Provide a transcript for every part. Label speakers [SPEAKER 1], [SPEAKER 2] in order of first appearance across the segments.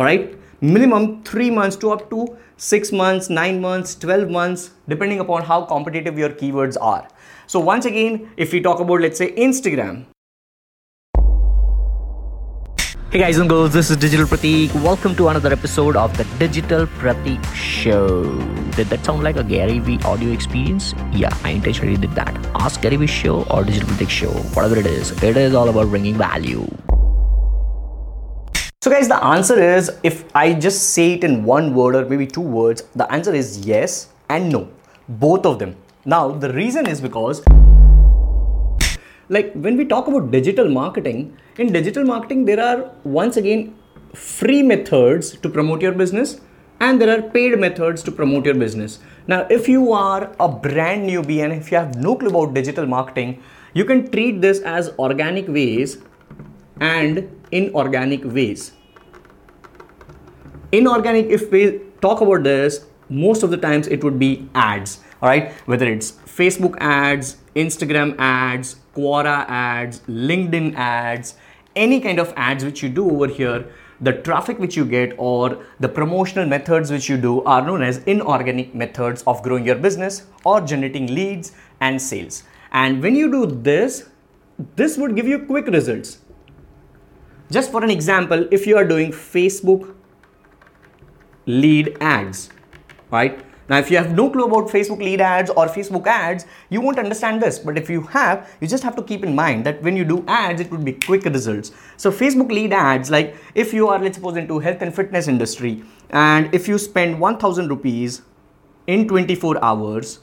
[SPEAKER 1] all right minimum 3 months to up to 6 months 9 months 12 months depending upon how competitive your keywords are so once again if we talk about let's say instagram Hey guys and girls, this is Digital Pratik. Welcome to another episode of the Digital Pratik Show. Did that sound like a Gary Vee audio experience? Yeah, I intentionally did that. Ask Gary Vee Show or Digital Pratik Show, whatever it is, it is all about bringing value. So, guys, the answer is if I just say it in one word or maybe two words, the answer is yes and no, both of them. Now, the reason is because like when we talk about digital marketing in digital marketing there are once again free methods to promote your business and there are paid methods to promote your business now if you are a brand newbie and if you have no clue about digital marketing you can treat this as organic ways and inorganic ways inorganic if we talk about this most of the times it would be ads all right whether it's facebook ads instagram ads Quora ads, LinkedIn ads, any kind of ads which you do over here, the traffic which you get or the promotional methods which you do are known as inorganic methods of growing your business or generating leads and sales. And when you do this, this would give you quick results. Just for an example, if you are doing Facebook lead ads, right? Now, if you have no clue about Facebook lead ads or Facebook ads, you won't understand this. But if you have, you just have to keep in mind that when you do ads, it would be quick results. So Facebook lead ads, like if you are, let's suppose, into health and fitness industry, and if you spend 1,000 rupees in 24 hours,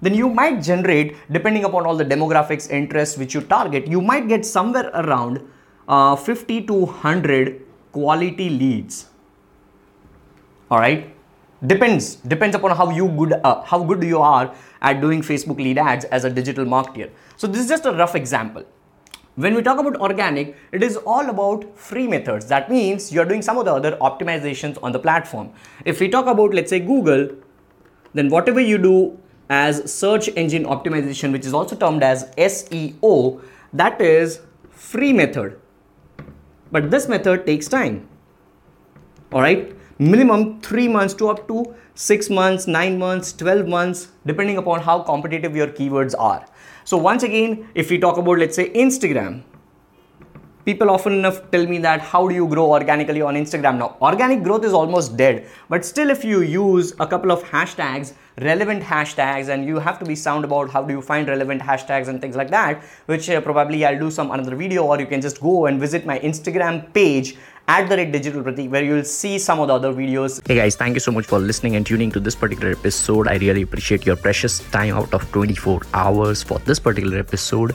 [SPEAKER 1] then you might generate, depending upon all the demographics, interests which you target, you might get somewhere around uh, 50 to 100 quality leads. All right? Depends. Depends upon how you good uh, how good you are at doing facebook lead ads as a digital marketer so this is just a rough example. When we talk about organic it is all about free methods. That means you're doing some of the other optimizations on the platform. If we talk about let's say google then whatever you do as search engine optimization which is also termed as seo that is free method but this method takes time. All right minimum 3 months to up to 6 months 9 months 12 months depending upon how competitive your keywords are. So once again if we talk about let's say instagram people often enough tell me that how do you grow organically on instagram now? Organic growth is almost dead but still if you use a couple of hashtags relevant hashtags and you have to be sound about how do you find relevant hashtags and things like that which uh, probably i'll do some another video or you can just go and visit my instagram page at the rate digital pratik where you'll see some of the other videos. Hey guys thank you so much for listening and tuning to this particular episode. I really appreciate your precious time out of 24 hours for this particular episode